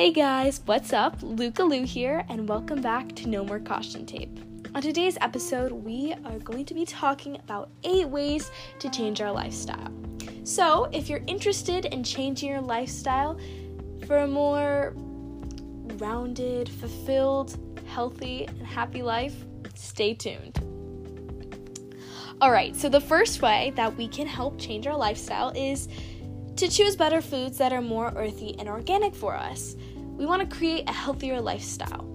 Hey guys, what's up? Luca Lou here, and welcome back to No More Caution Tape. On today's episode, we are going to be talking about eight ways to change our lifestyle. So, if you're interested in changing your lifestyle for a more rounded, fulfilled, healthy, and happy life, stay tuned. All right, so the first way that we can help change our lifestyle is to choose better foods that are more earthy and organic for us. We want to create a healthier lifestyle.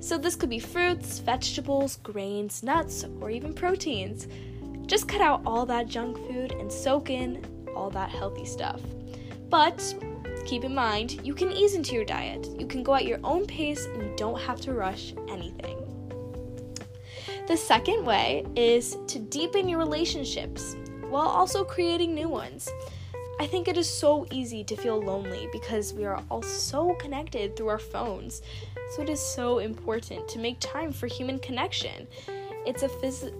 So, this could be fruits, vegetables, grains, nuts, or even proteins. Just cut out all that junk food and soak in all that healthy stuff. But keep in mind, you can ease into your diet. You can go at your own pace and you don't have to rush anything. The second way is to deepen your relationships while also creating new ones. I think it is so easy to feel lonely because we are all so connected through our phones. So it is so important to make time for human connection. It's a phys-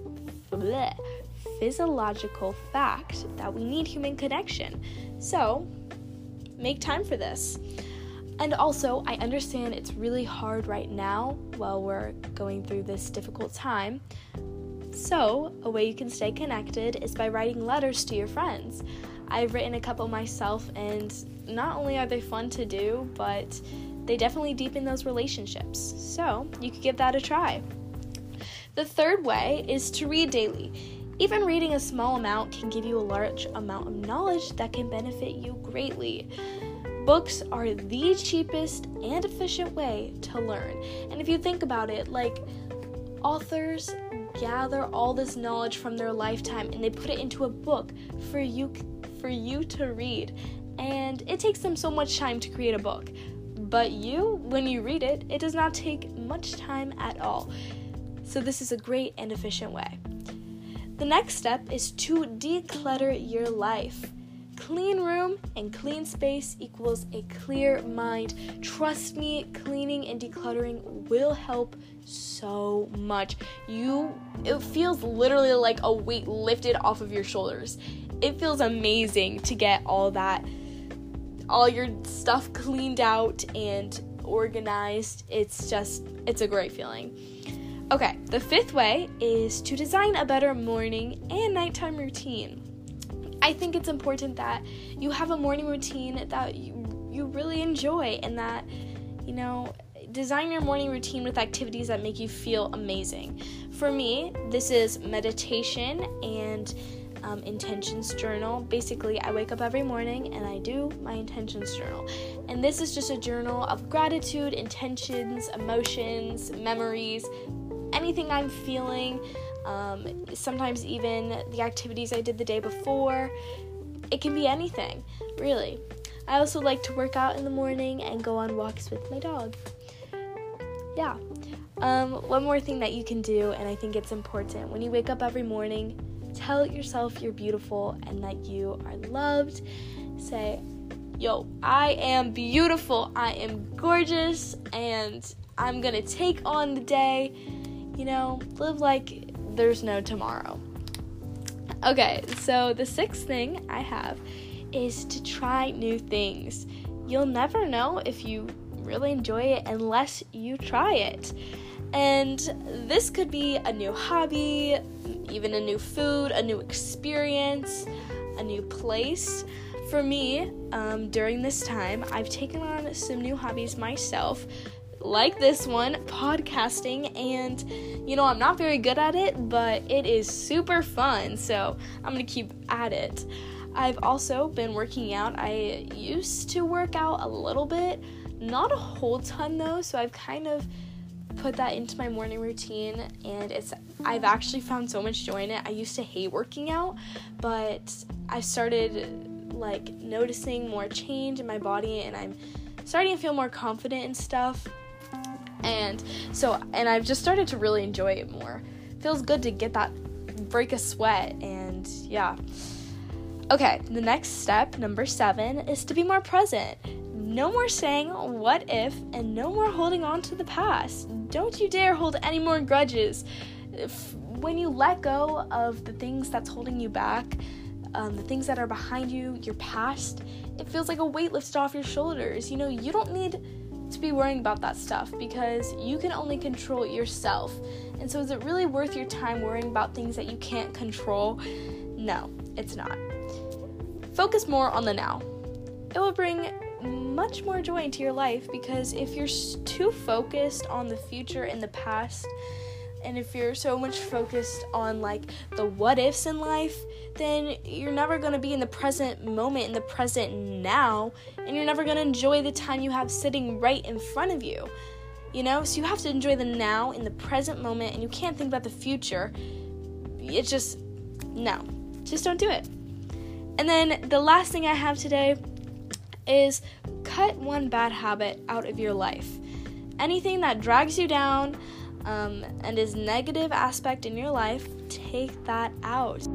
bleh, physiological fact that we need human connection. So make time for this. And also, I understand it's really hard right now while we're going through this difficult time. So, a way you can stay connected is by writing letters to your friends. I've written a couple myself, and not only are they fun to do, but they definitely deepen those relationships. So, you could give that a try. The third way is to read daily. Even reading a small amount can give you a large amount of knowledge that can benefit you greatly. Books are the cheapest and efficient way to learn. And if you think about it, like authors gather all this knowledge from their lifetime and they put it into a book for you for you to read. And it takes them so much time to create a book. But you, when you read it, it does not take much time at all. So, this is a great and efficient way. The next step is to declutter your life. Clean room and clean space equals a clear mind. Trust me, cleaning and decluttering will help so much. You it feels literally like a weight lifted off of your shoulders it feels amazing to get all that all your stuff cleaned out and organized. It's just it's a great feeling. Okay, the fifth way is to design a better morning and nighttime routine. I think it's important that you have a morning routine that you you really enjoy and that you know design your morning routine with activities that make you feel amazing. For me, this is meditation and um, intentions journal. Basically, I wake up every morning and I do my intentions journal. And this is just a journal of gratitude, intentions, emotions, memories, anything I'm feeling. Um, sometimes even the activities I did the day before. It can be anything, really. I also like to work out in the morning and go on walks with my dog. Yeah. Um, one more thing that you can do, and I think it's important when you wake up every morning, Tell yourself you're beautiful and that you are loved. Say, yo, I am beautiful, I am gorgeous, and I'm gonna take on the day. You know, live like there's no tomorrow. Okay, so the sixth thing I have is to try new things. You'll never know if you really enjoy it unless you try it. And this could be a new hobby, even a new food, a new experience, a new place. For me, um, during this time, I've taken on some new hobbies myself, like this one, podcasting, and you know, I'm not very good at it, but it is super fun, so I'm gonna keep at it. I've also been working out. I used to work out a little bit, not a whole ton though, so I've kind of put that into my morning routine and it's I've actually found so much joy in it. I used to hate working out, but I started like noticing more change in my body and I'm starting to feel more confident and stuff. And so and I've just started to really enjoy it more. feels good to get that break a sweat and yeah. Okay, the next step, number 7, is to be more present. No more saying what if and no more holding on to the past. Don't you dare hold any more grudges. If, when you let go of the things that's holding you back, um, the things that are behind you, your past, it feels like a weight lifted off your shoulders. You know, you don't need to be worrying about that stuff because you can only control yourself. And so, is it really worth your time worrying about things that you can't control? No, it's not. Focus more on the now. It will bring much more joy into your life because if you're too focused on the future and the past, and if you're so much focused on like the what ifs in life, then you're never going to be in the present moment, in the present now, and you're never going to enjoy the time you have sitting right in front of you. You know, so you have to enjoy the now in the present moment, and you can't think about the future. It's just, no, just don't do it. And then the last thing I have today is cut one bad habit out of your life. Anything that drags you down um, and is negative aspect in your life, take that out.